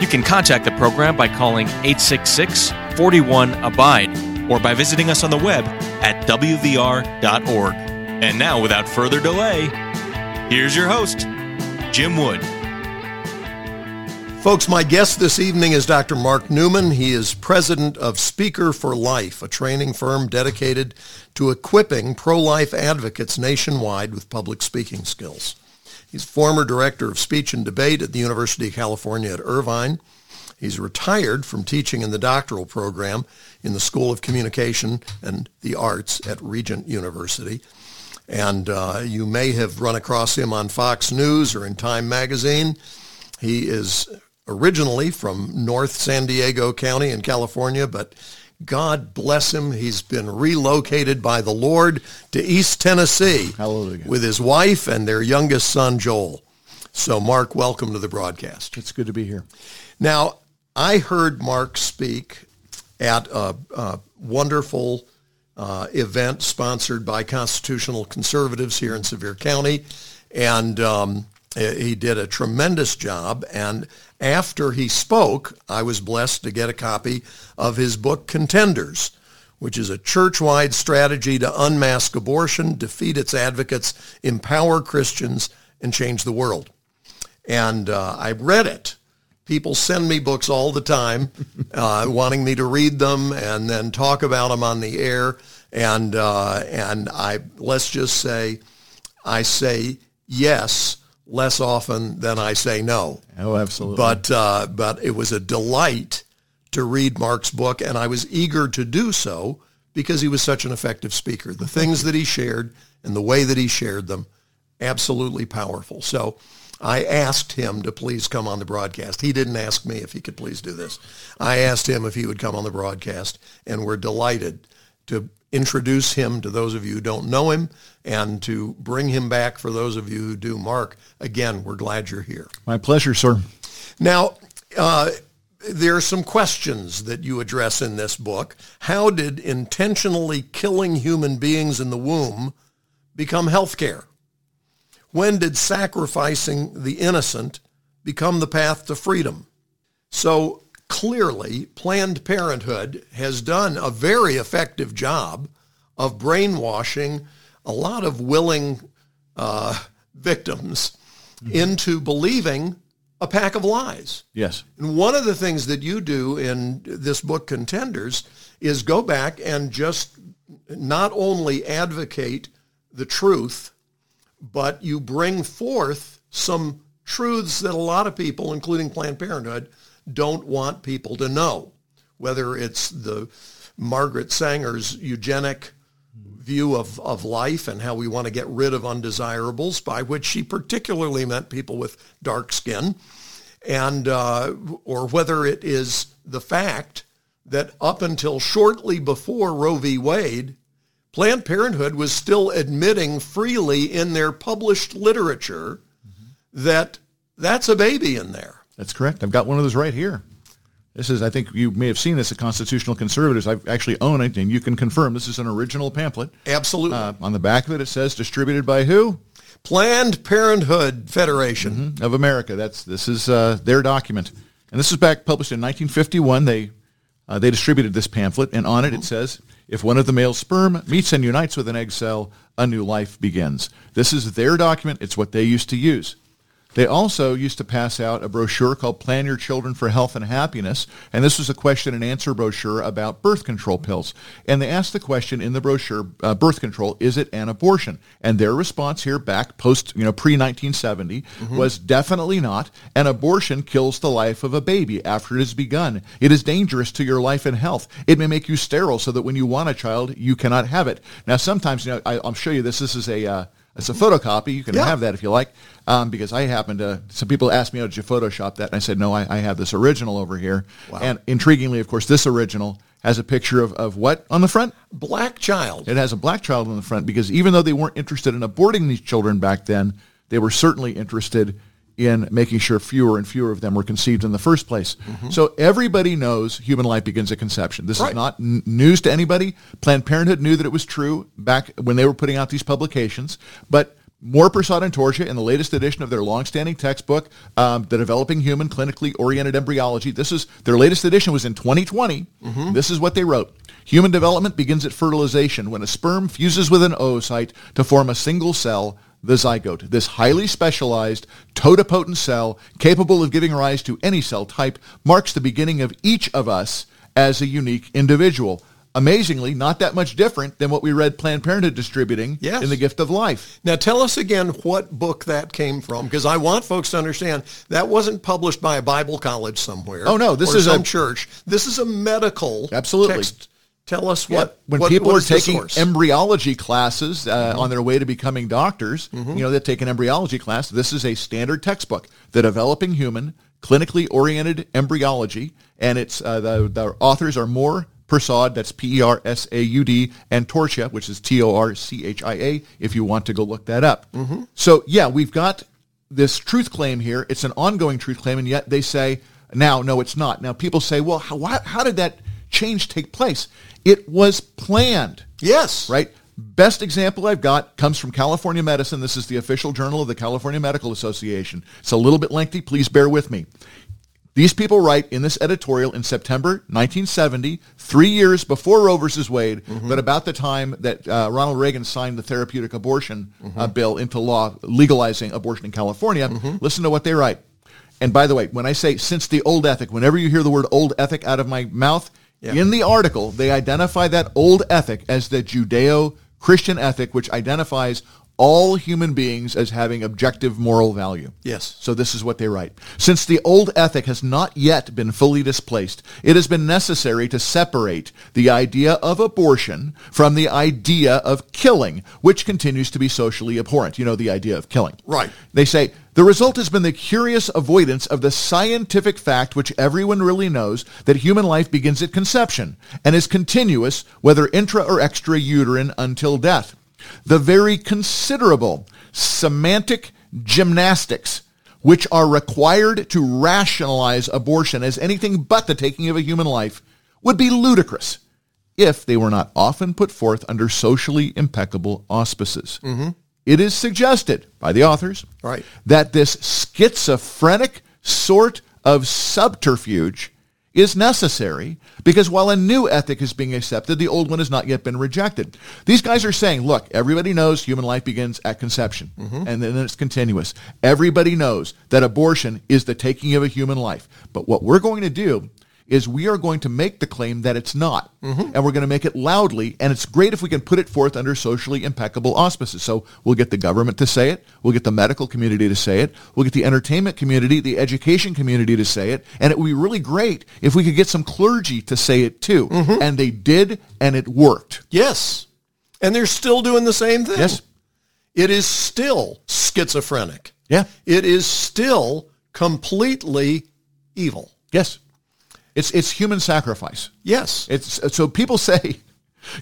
You can contact the program by calling 866 41 Abide or by visiting us on the web at WVR.org. And now, without further delay, here's your host, Jim Wood. Folks, my guest this evening is Dr. Mark Newman. He is president of Speaker for Life, a training firm dedicated to equipping pro-life advocates nationwide with public speaking skills. He's former director of speech and debate at the University of California at Irvine. He's retired from teaching in the doctoral program in the School of Communication and the Arts at Regent University. And uh, you may have run across him on Fox News or in Time Magazine. He is originally from North San Diego County in California, but God bless him. He's been relocated by the Lord to East Tennessee Hallelujah. with his wife and their youngest son, Joel. So, Mark, welcome to the broadcast. It's good to be here. Now, I heard Mark speak at a, a wonderful uh, event sponsored by Constitutional Conservatives here in Sevier County, and um, he did a tremendous job. And after he spoke, I was blessed to get a copy of his book, Contenders, which is a church-wide strategy to unmask abortion, defeat its advocates, empower Christians, and change the world. And uh, I read it. People send me books all the time, uh, wanting me to read them and then talk about them on the air. And uh, and I let's just say, I say yes less often than I say no. Oh, absolutely. But uh, but it was a delight to read Mark's book, and I was eager to do so because he was such an effective speaker. The things that he shared and the way that he shared them, absolutely powerful. So I asked him to please come on the broadcast. He didn't ask me if he could please do this. I asked him if he would come on the broadcast, and we're delighted to introduce him to those of you who don't know him and to bring him back for those of you who do. Mark, again, we're glad you're here. My pleasure, sir. Now, uh, there are some questions that you address in this book. How did intentionally killing human beings in the womb become health care? When did sacrificing the innocent become the path to freedom? So clearly, Planned Parenthood has done a very effective job of brainwashing a lot of willing uh, victims mm-hmm. into believing a pack of lies. Yes. And one of the things that you do in this book, Contenders, is go back and just not only advocate the truth, but you bring forth some truths that a lot of people, including Planned Parenthood, don't want people to know. Whether it's the Margaret Sanger's eugenic view of, of life and how we want to get rid of undesirables, by which she particularly meant people with dark skin, and uh, or whether it is the fact that up until shortly before Roe v. Wade, Planned Parenthood was still admitting freely in their published literature mm-hmm. that that's a baby in there. That's correct. I've got one of those right here. This is, I think you may have seen this at Constitutional Conservatives. I actually own it, and you can confirm this is an original pamphlet. Absolutely. Uh, on the back of it, it says distributed by who? Planned Parenthood Federation mm-hmm. of America. That's this is uh, their document, and this is back published in 1951. They uh, they distributed this pamphlet, and on it it says, "If one of the male sperm meets and unites with an egg cell, a new life begins." This is their document. It's what they used to use. They also used to pass out a brochure called Plan Your Children for Health and Happiness, and this was a question and answer brochure about birth control pills. And they asked the question in the brochure, uh, birth control, is it an abortion? And their response here back post, you know, pre-1970 mm-hmm. was definitely not. An abortion kills the life of a baby after it has begun. It is dangerous to your life and health. It may make you sterile so that when you want a child, you cannot have it. Now, sometimes, you know, I, will show you this. This is a... Uh, It's a photocopy. You can Yeah. have that if you like, um, because I happen to. Some people asked me, "Oh, did you Photoshop that?" And I said, "No, I, I have this original over here." And intriguingly, of course, this original has a picture of, of what on the front? Black child. It has a black child on the front because even though they weren't interested in aborting these children back then, they were certainly interested in making sure fewer and fewer of them were conceived in the first place. So everybody knows human life begins at conception. This Right. is not n- news to anybody. Planned Parenthood knew that it was true back when they were putting out these publications, but Moore Persaud and Torchia in the latest edition of their longstanding textbook, um, The Developing Human Clinically Oriented Embryology. This is their latest edition was in 2020. This is what they wrote. Human development begins at fertilization when a sperm fuses with an oocyte to form a single cell, the zygote. This highly specialized, totipotent cell, capable of giving rise to any cell type, marks the beginning of each of us as a unique individual. Amazingly, not that much different than what we read Planned Parenthood distributing Yes. in The Gift of Life. Now tell us again what book that came from, because I want folks to understand that wasn't published by a Bible college somewhere. Oh, no, this or is a- some church. This is a medical Absolutely. text. Tell us what when what- people what are taking? Mm-hmm. embryology classes uh, on their way to becoming doctors, you know, they take an embryology class. This is a standard textbook, The Developing Human Clinically Oriented Embryology, and it's uh, the, the authors are Moore, Persaud, that's P-E-R-S-A-U-D, and Torchia, which is T-O-R-C-H-I-A, if you want to go look that up. Mm-hmm. So, yeah, we've got this truth claim here. It's an ongoing truth claim, and yet they say, now, no, it's not. Now, people say, well, how, why, how did that change take place? It was planned, yes, right? Best example I've got comes from California Medicine. This is the official journal of the California Medical Association. It's a little bit lengthy. Please bear with me. These people write in this editorial in September 1970, three years before Roe versus Wade, but about the time that uh, Ronald Reagan signed the therapeutic abortion uh, bill into law, legalizing abortion in California. Listen to what they write. And by the way, when I say since the old ethic, whenever you hear the word old ethic out of my mouth, in the article, they identify that old ethic as the Judeo-Christian ethic, which identifies all human beings as having objective moral value. Yes. So this is what they write. Since the old ethic has not yet been fully displaced, it has been necessary to separate the idea of abortion from the idea of killing, which continues to be socially abhorrent. You know, the idea of killing. Right. They say, the result has been the curious avoidance of the scientific fact which everyone really knows that human life begins at conception and is continuous, whether intra or extra uterine, until death. The very considerable semantic gymnastics which are required to rationalize abortion as anything but the taking of a human life would be ludicrous if they were not often put forth under socially impeccable auspices. Mm-hmm. It is suggested by the authors Right. that this schizophrenic sort of subterfuge is necessary because while a new ethic is being accepted, the old one has not yet been rejected. These guys are saying, look, everybody knows human life begins at conception mm-hmm. and then it's continuous. Everybody knows that abortion is the taking of a human life. But what we're going to do is we are going to make the claim that it's not. Mm-hmm. And we're going to make it loudly. And it's great if we can put it forth under socially impeccable auspices. So we'll get the government to say it. We'll get the medical community to say it. We'll get the entertainment community, the education community to say it. And it would be really great if we could get some clergy to say it too. Mm-hmm. And they did, and it worked. Yes. And they're still doing the same thing. Yes. It is still schizophrenic. Yeah. It is still completely evil. Yes. It's, it's human sacrifice. Yes. It's so people say,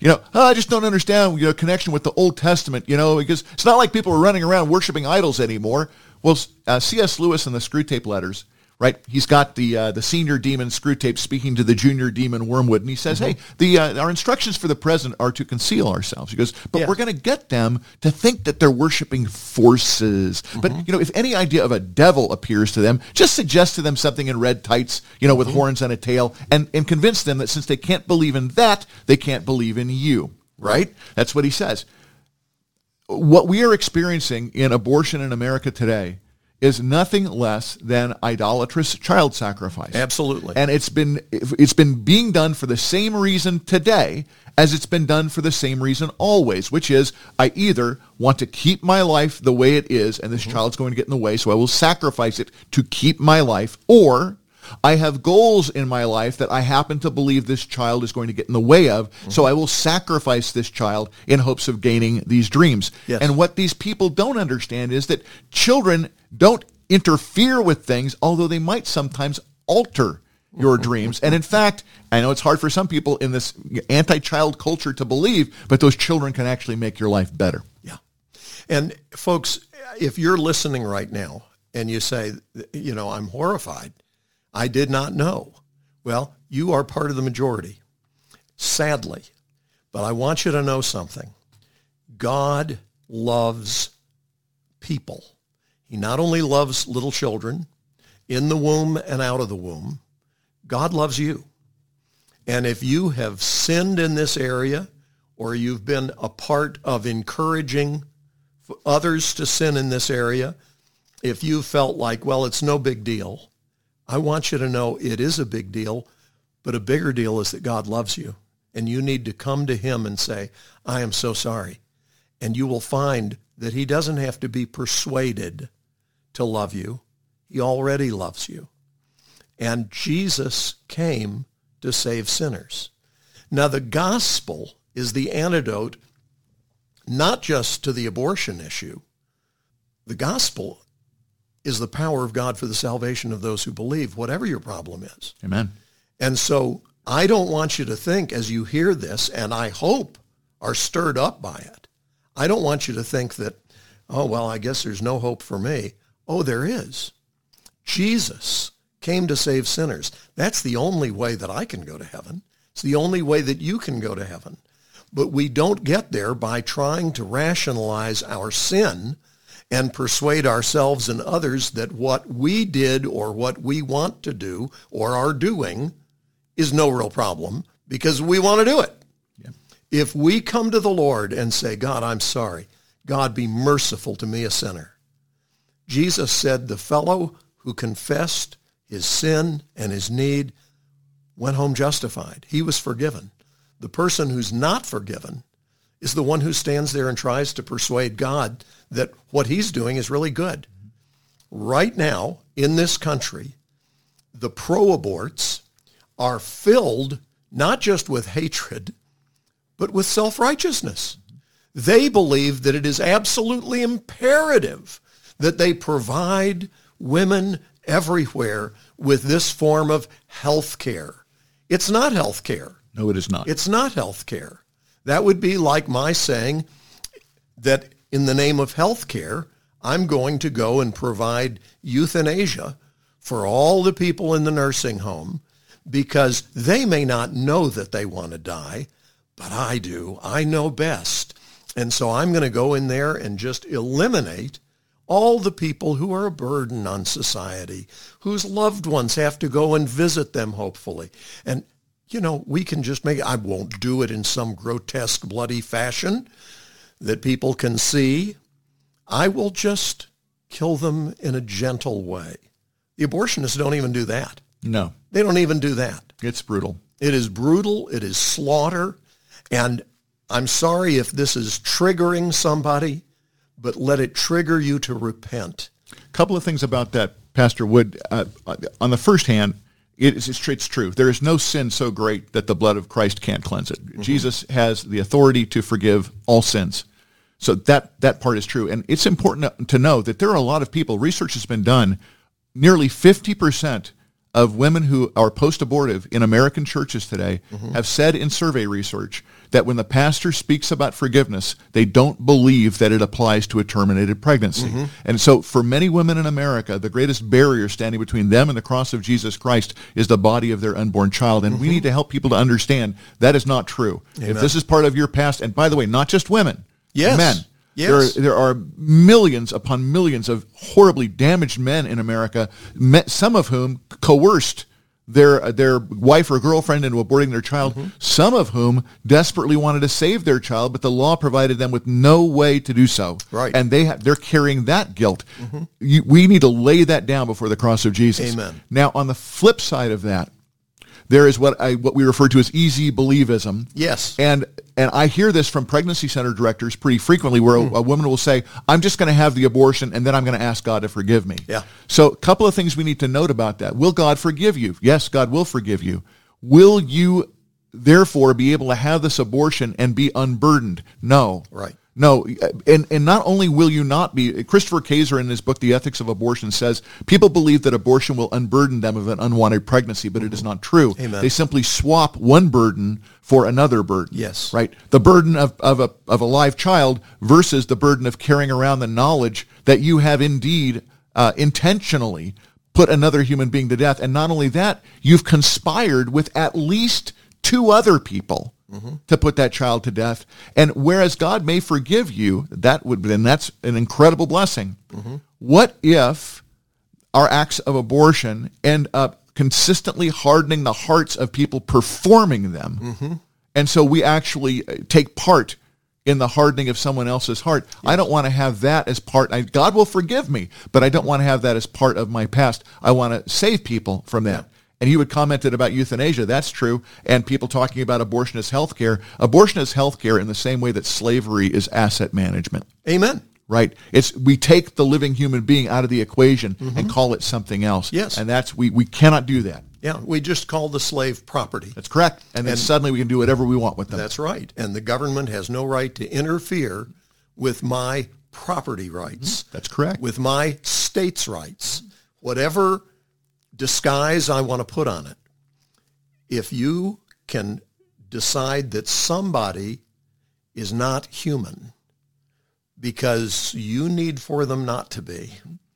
you know, oh, I just don't understand your know connection with the Old Testament, you know, because it's not like people are running around worshiping idols anymore. Well, uh, C.S. Lewis in the Screwtape Letters, right? He's got the uh, the senior demon Screwtape speaking to the junior demon Wormwood, and he says, "Hey, the uh, our instructions for the present are to conceal ourselves." He goes, "But Yeah. we're going to get them to think that they're worshiping forces." But you know, if any idea of a devil appears to them, just suggest to them something in red tights, you know, with horns and a tail, and and convince them that since they can't believe in that, they can't believe in you. Right? That's what he says what we are experiencing in abortion in America today is nothing less than idolatrous child sacrifice. Absolutely. And it's been it's been being done for the same reason today as it's been done for the same reason always, which is I either want to keep my life the way it is and this child's going to get in the way, so I will sacrifice it to keep my life, or I have goals in my life that I happen to believe this child is going to get in the way of, mm-hmm. so I will sacrifice this child in hopes of gaining these dreams. Yes. And what these people don't understand is that children don't interfere with things, although they might sometimes alter your dreams. And in fact, I know it's hard for some people in this anti-child culture to believe, but those children can actually make your life better. Yeah. And folks, if you're listening right now and you say, you know, I'm horrified, I did not know. Well, you are part of the majority, sadly. But I want you to know something. God loves people. He not only loves little children in the womb and out of the womb, God loves you. And if you have sinned in this area or you've been a part of encouraging others to sin in this area, if you felt like, well, it's no big deal, I want you to know it is a big deal, but a bigger deal is that God loves you. And you need to come to him and say, I am so sorry. And you will find that he doesn't have to be persuaded to love you. He already loves you. And Jesus came to save sinners. Now, the gospel is the antidote not just to the abortion issue. The gospel is the power of God for the salvation of those who believe, whatever your problem is. Amen. And so I don't want you to think as you hear this, and I hope are stirred up by it. I don't want you to think that, oh, well, I guess there's no hope for me. Oh, there is. Jesus came to save sinners. That's the only way that I can go to heaven. It's the only way that you can go to heaven. But we don't get there by trying to rationalize our sin and persuade ourselves and others that what we did or what we want to do or are doing is no real problem because we want to do it. Yeah. If we come to the Lord and say, God, I'm sorry. God, be merciful to me, a sinner. Jesus said the fellow who confessed his sin and his need went home justified. He was forgiven. The person who's not forgiven is the one who stands there and tries to persuade God that what he's doing is really good. Right now, in this country, the pro-aborts are filled not just with hatred, but with self-righteousness. They believe that it is absolutely imperative that they provide women everywhere with this form of health care. It's not health care. No, it is not. It's not health care. That would be like my saying that in the name of health care, I'm going to go and provide euthanasia for all the people in the nursing home because they may not know that they want to die, but I do. I know best. And so I'm going to go in there and just eliminate all the people who are a burden on society, whose loved ones have to go and visit them, hopefully. And, you know, we can just make, I won't do it in some grotesque, bloody fashion that people can see. I will just kill them in a gentle way. The abortionists don't even do that. No. They don't even do that. It's brutal. It is brutal. It is slaughter. And I'm sorry if this is triggering somebody but let it trigger you to repent. A couple of things about that, Pastor Wood. Uh, on the first hand, it is, it's, it's, true. There is no sin so great that the blood of Christ can't cleanse it. Mm-hmm. Jesus has the authority to forgive all sins. So that, that part is true. And it's important to know that there are a lot of people, research has been done, nearly 50% of women who are post-abortive in American churches today mm-hmm. have said in survey research that when the pastor speaks about forgiveness, they don't believe that it applies to a terminated pregnancy. Mm-hmm. And so for many women in America, the greatest barrier standing between them and the cross of Jesus Christ is the body of their unborn child. And mm-hmm. we need to help people to understand that is not true. Amen. If this is part of your past, and by the way, not just women, yes. men. Yes. There, are, there are millions upon millions of horribly damaged men in America, some of whom coerced their their wife or girlfriend into aborting their child, mm-hmm. some of whom desperately wanted to save their child, but the law provided them with no way to do so. Right. And they ha- they're carrying that guilt. Mm-hmm. You, we need to lay that down before the cross of Jesus. Amen. Now, on the flip side of that, There is what I what we refer to as easy believism. Yes. And and I hear this from pregnancy center directors pretty frequently where a, hmm. a woman will say, I'm just going to have the abortion and then I'm going to ask God to forgive me. Yeah. So a couple of things we need to note about that. Will God forgive you? Yes, God will forgive you. Will you therefore be able to have this abortion and be unburdened? No. Right. No, and, and not only will you not be, Christopher Kaczor in his book, The Ethics of Abortion, says people believe that abortion will unburden them of an unwanted pregnancy, but it is not true. Amen. They simply swap one burden for another burden. Yes. Right? The burden of, of, a, of a live child versus the burden of carrying around the knowledge that you have indeed uh, intentionally put another human being to death. And not only that, you've conspired with at least two other people to put that child to death. And whereas God may forgive you, that would then that's an incredible blessing. What if our acts of abortion end up consistently hardening the hearts of people performing them? And so we actually uh, take part in the hardening of someone else's heart. I don't want to have that as part. I, God will forgive me, but I don't want to have that as part of my past. I want to save people from that. And you had commented about euthanasia. That's true. And people talking about abortion as health care. Abortion is health care in the same way that slavery is asset management. Amen. Right? It's we take the living human being out of the equation and mm-hmm. call it something else. Yes. And that's we, we cannot do that. Yeah, we just call the slave property. That's correct. And then suddenly we can do whatever we want with them. That's right. And the government has no right to interfere with my property rights. Mm-hmm. That's correct. With my state's rights. Whatever disguise I want to put on it. If you can decide that somebody is not human because you need for them not to be,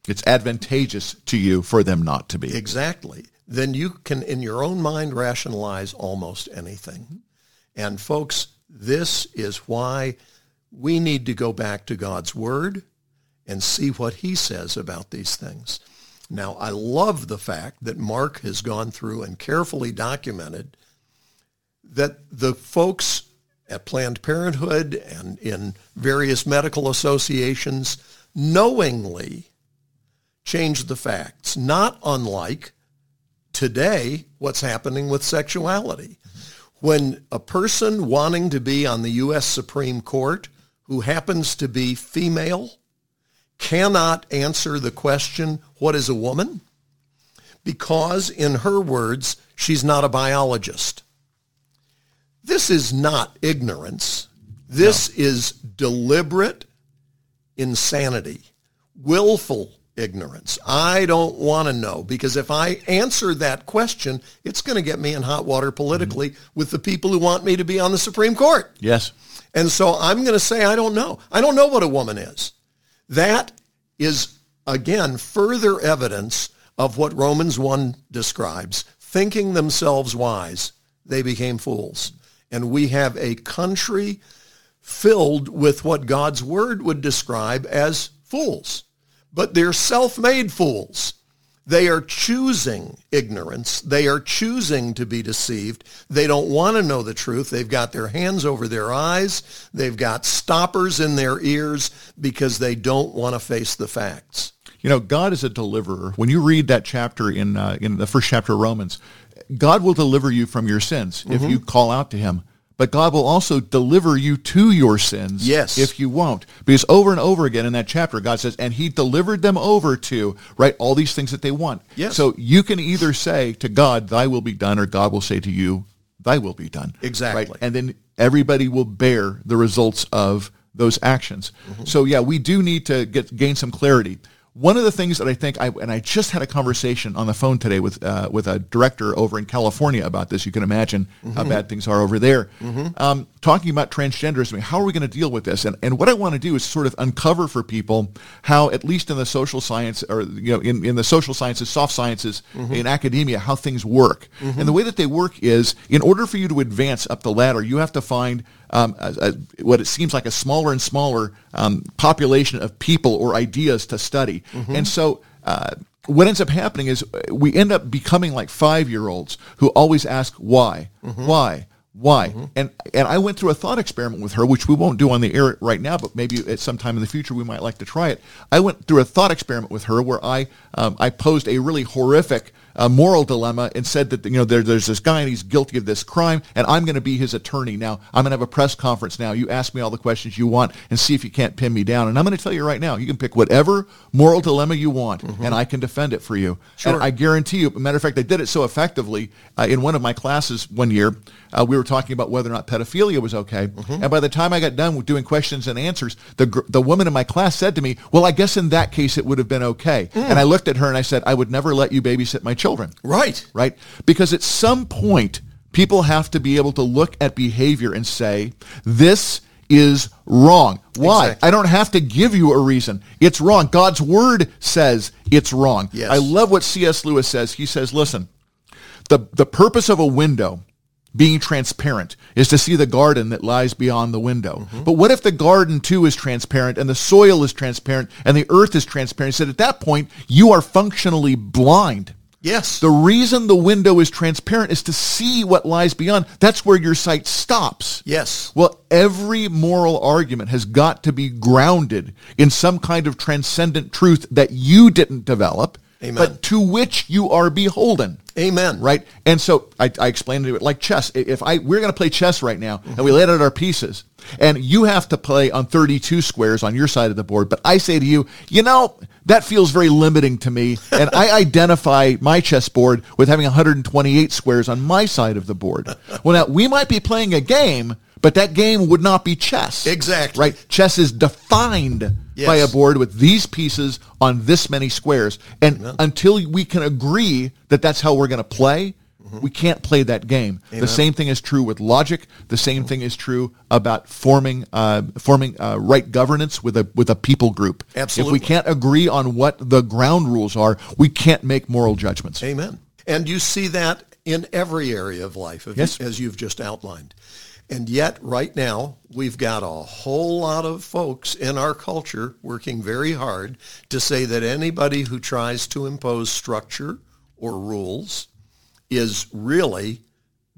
It's advantageous to you for them not to be. Exactly. Then you can, in your own mind, rationalize almost anything. And folks, this is why we need to go back to God's Word and see what he says about these things. Now, I love the fact that Mark has gone through and carefully documented that the folks at Planned Parenthood and in various medical associations knowingly changed the facts, not unlike today what's happening with sexuality. When a person wanting to be on the U.S. Supreme Court who happens to be female cannot answer the question, what is a woman? Because, in her words, she's not a biologist. This is not ignorance. This is deliberate insanity, willful ignorance. I don't want to know because if I answer that question, it's going to get me in hot water politically mm-hmm. with the people who want me to be on the Supreme Court. Yes. And so I'm going to say, I don't know. I don't know what a woman is. That is, again, further evidence of what Romans 1 describes. Thinking themselves wise, they became fools. And we have a country filled with what God's word would describe as fools. But they're self-made fools. They are choosing ignorance. They are choosing to be deceived. They don't want to know the truth. They've got their hands over their eyes. They've got stoppers in their ears because they don't want to face the facts. You know, God is a deliverer. When you read that chapter in uh, in the first chapter of Romans, God will deliver you from your sins if you call out to him. But God will also deliver you to your sins Yes. if you won't. Because over and over again in that chapter, God says, and he delivered them over to, right, all these things that they want. Yes. So you can either say to God, thy will be done, or God will say to you, thy will be done. Exactly. Right? And then everybody will bear the results of those actions. Mm-hmm. So yeah, we do need to get gain some clarity. One of the things that I think, I, and I just had a conversation on the phone today with uh, with a director over in California about this. You can imagine how bad things are over there. Um, talking about transgenderism, how are we going to deal with this? And and what I want to do is sort of uncover for people how, at least in the social science or you know in, in the social sciences, soft sciences, in academia, how things work. And the way that they work is, in order for you to advance up the ladder, you have to find um, a, a, what it seems like a smaller and smaller um, population of people or ideas to study. And so uh, what ends up happening is we end up becoming like five-year-olds who always ask why, why, Why? Mm-hmm. And and I went through a thought experiment with her, which we won't do on the air right now, but maybe at some time in the future we might like to try it. I went through a thought experiment with her where I um, I posed a really horrific a moral dilemma and said that you know there, there's this guy and he's guilty of this crime and I'm going to be his attorney now. I'm going to have a press conference now. You ask me all the questions you want and see if you can't pin me down. And I'm going to tell you right now, you can pick whatever moral dilemma you want mm-hmm. and I can defend it for you. Sure. And I guarantee you, matter of fact, I did it so effectively uh, in one of my classes one year. Uh, we were talking about whether or not pedophilia was okay. Mm-hmm. And by the time I got done with doing questions and answers, the, the woman in my class said to me, well, I guess in that case it would have been okay. Mm. And I looked at her and I said, I would never let you babysit my children. Right. Right? Because at some point, people have to be able to look at behavior and say, this is wrong. Why? Exactly. I don't have to give you a reason. It's wrong. God's word says it's wrong. Yes. I love what C.S. Lewis says. He says, listen, the, the purpose of a window being transparent is to see the garden that lies beyond the window. Mm-hmm. But what if the garden too is transparent and the soil is transparent and the earth is transparent? He said at that point, you are functionally blind. Yes. The reason the window is transparent is to see what lies beyond. That's where your sight stops. Yes. Well, every moral argument has got to be grounded in some kind of transcendent truth that you didn't develop, Amen. but to which you are beholden. Amen. Right? And so I, I explained it like chess. If I we're going to play chess right now, mm-hmm. and we laid out our pieces, and you have to play on 32 squares on your side of the board, but I say to you, you know, that feels very limiting to me, and I identify my chessboard with having 128 squares on my side of the board. Well, now we might be playing a game, but that game would not be chess. Exactly. Right? Chess is defined yes. by a board with these pieces on this many squares. And Amen. until we can agree that that's how we're going to play, mm-hmm. we can't play that game. Amen. The same thing is true with logic. The same thing is true about forming uh, forming uh, right governance with a with a people group. Absolutely. If we can't agree on what the ground rules are, we can't make moral judgments. Amen. And you see that in every area of life, yes. as you've just outlined. And yet, right now, we've got a whole lot of folks in our culture working very hard to say that anybody who tries to impose structure or rules is really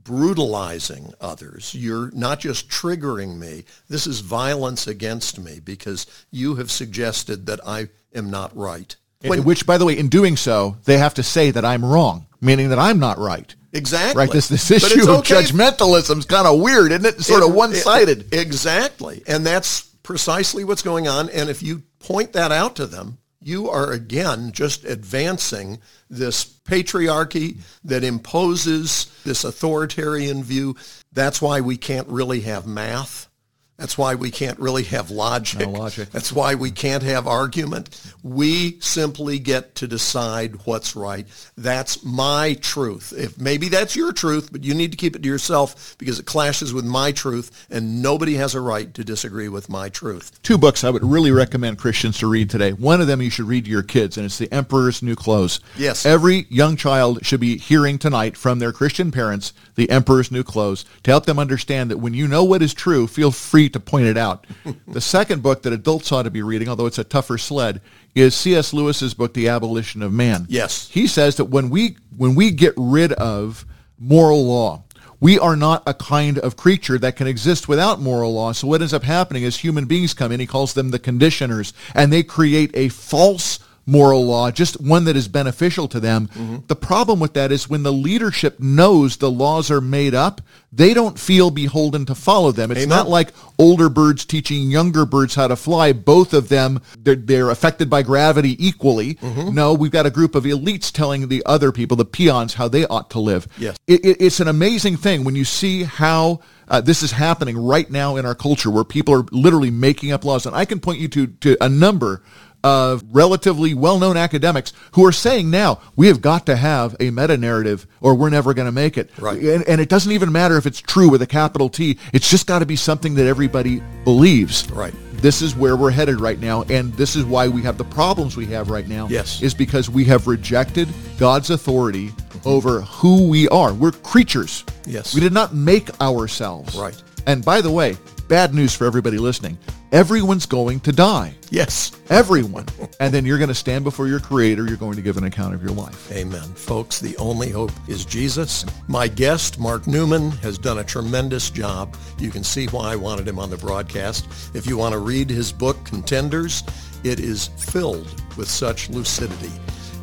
brutalizing others. You're not just triggering me. This is violence against me because you have suggested that I am not right. When, Which, by the way, in doing so, they have to say that I'm wrong, meaning that I'm not right. Exactly. Right. This this issue of judgmentalism is kind of weird, isn't it? Sort it, of one sided. Exactly. And that's precisely what's going on. And if you point that out to them, you are again just advancing this patriarchy that imposes this authoritarian view. That's why we can't really have math. That's why we can't really have logic. No logic. That's why we can't have argument. We simply get to decide what's right. That's my truth. If maybe that's your truth, but you need to keep it to yourself because it clashes with my truth and nobody has a right to disagree with my truth. Two books I would really recommend Christians to read today. One of them you should read to your kids and it's The Emperor's New Clothes. Yes. Every young child should be hearing tonight from their Christian parents The Emperor's New Clothes to help them understand that when you know what is true, feel free to point it out. the second book that adults ought to be reading, although it's a tougher sled, is C.S. Lewis's book, The Abolition of Man. Yes. He says that when we when we get rid of moral law, we are not a kind of creature that can exist without moral law. So what ends up happening is human beings come in, he calls them the conditioners, and they create a false moral law, just one that is beneficial to them. Mm-hmm. The problem with that is when the leadership knows the laws are made up, they don't feel beholden to follow them. It's Amen. not like older birds teaching younger birds how to fly. Both of them, they're, they're affected by gravity equally. Mm-hmm. No, we've got a group of elites telling the other people, the peons, how they ought to live. Yes. It, it, it's an amazing thing when you see how uh, this is happening right now in our culture where people are literally making up laws. And I can point you to, to a number of relatively well-known academics who are saying now we have got to have a meta-narrative or we're never going to make it. Right. And, and, it doesn't even matter if it's true with a capital T. It's just got to be something that everybody believes. Right. This is where we're headed right now, and this is why we have the problems we have right now. Yes. Is because we have rejected God's authority over who we are. We're creatures. Yes. We did not make ourselves. Right. And by the way, bad news for everybody listening everyone's going to die. Yes. Everyone. and then you're going to stand before your creator. You're going to give an account of your life. Amen. Folks, the only hope is Jesus. My guest, Mark Newman, has done a tremendous job. You can see why I wanted him on the broadcast. If you want to read his book, Contenders, it is filled with such lucidity.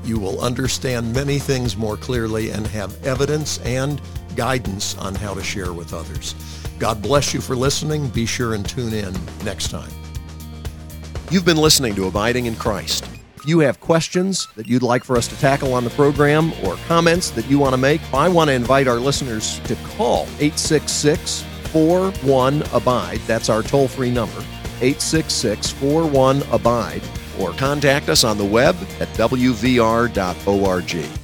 You will understand many things more clearly and have evidence and guidance on how to share with others. God bless you for listening. Be sure and tune in next time. You've been listening to Abiding in Christ. If you have questions that you'd like for us to tackle on the program or comments that you want to make, I want to invite our listeners to call 866 41 Abide. That's our toll free number, 866 41 Abide, or contact us on the web at wvr.org.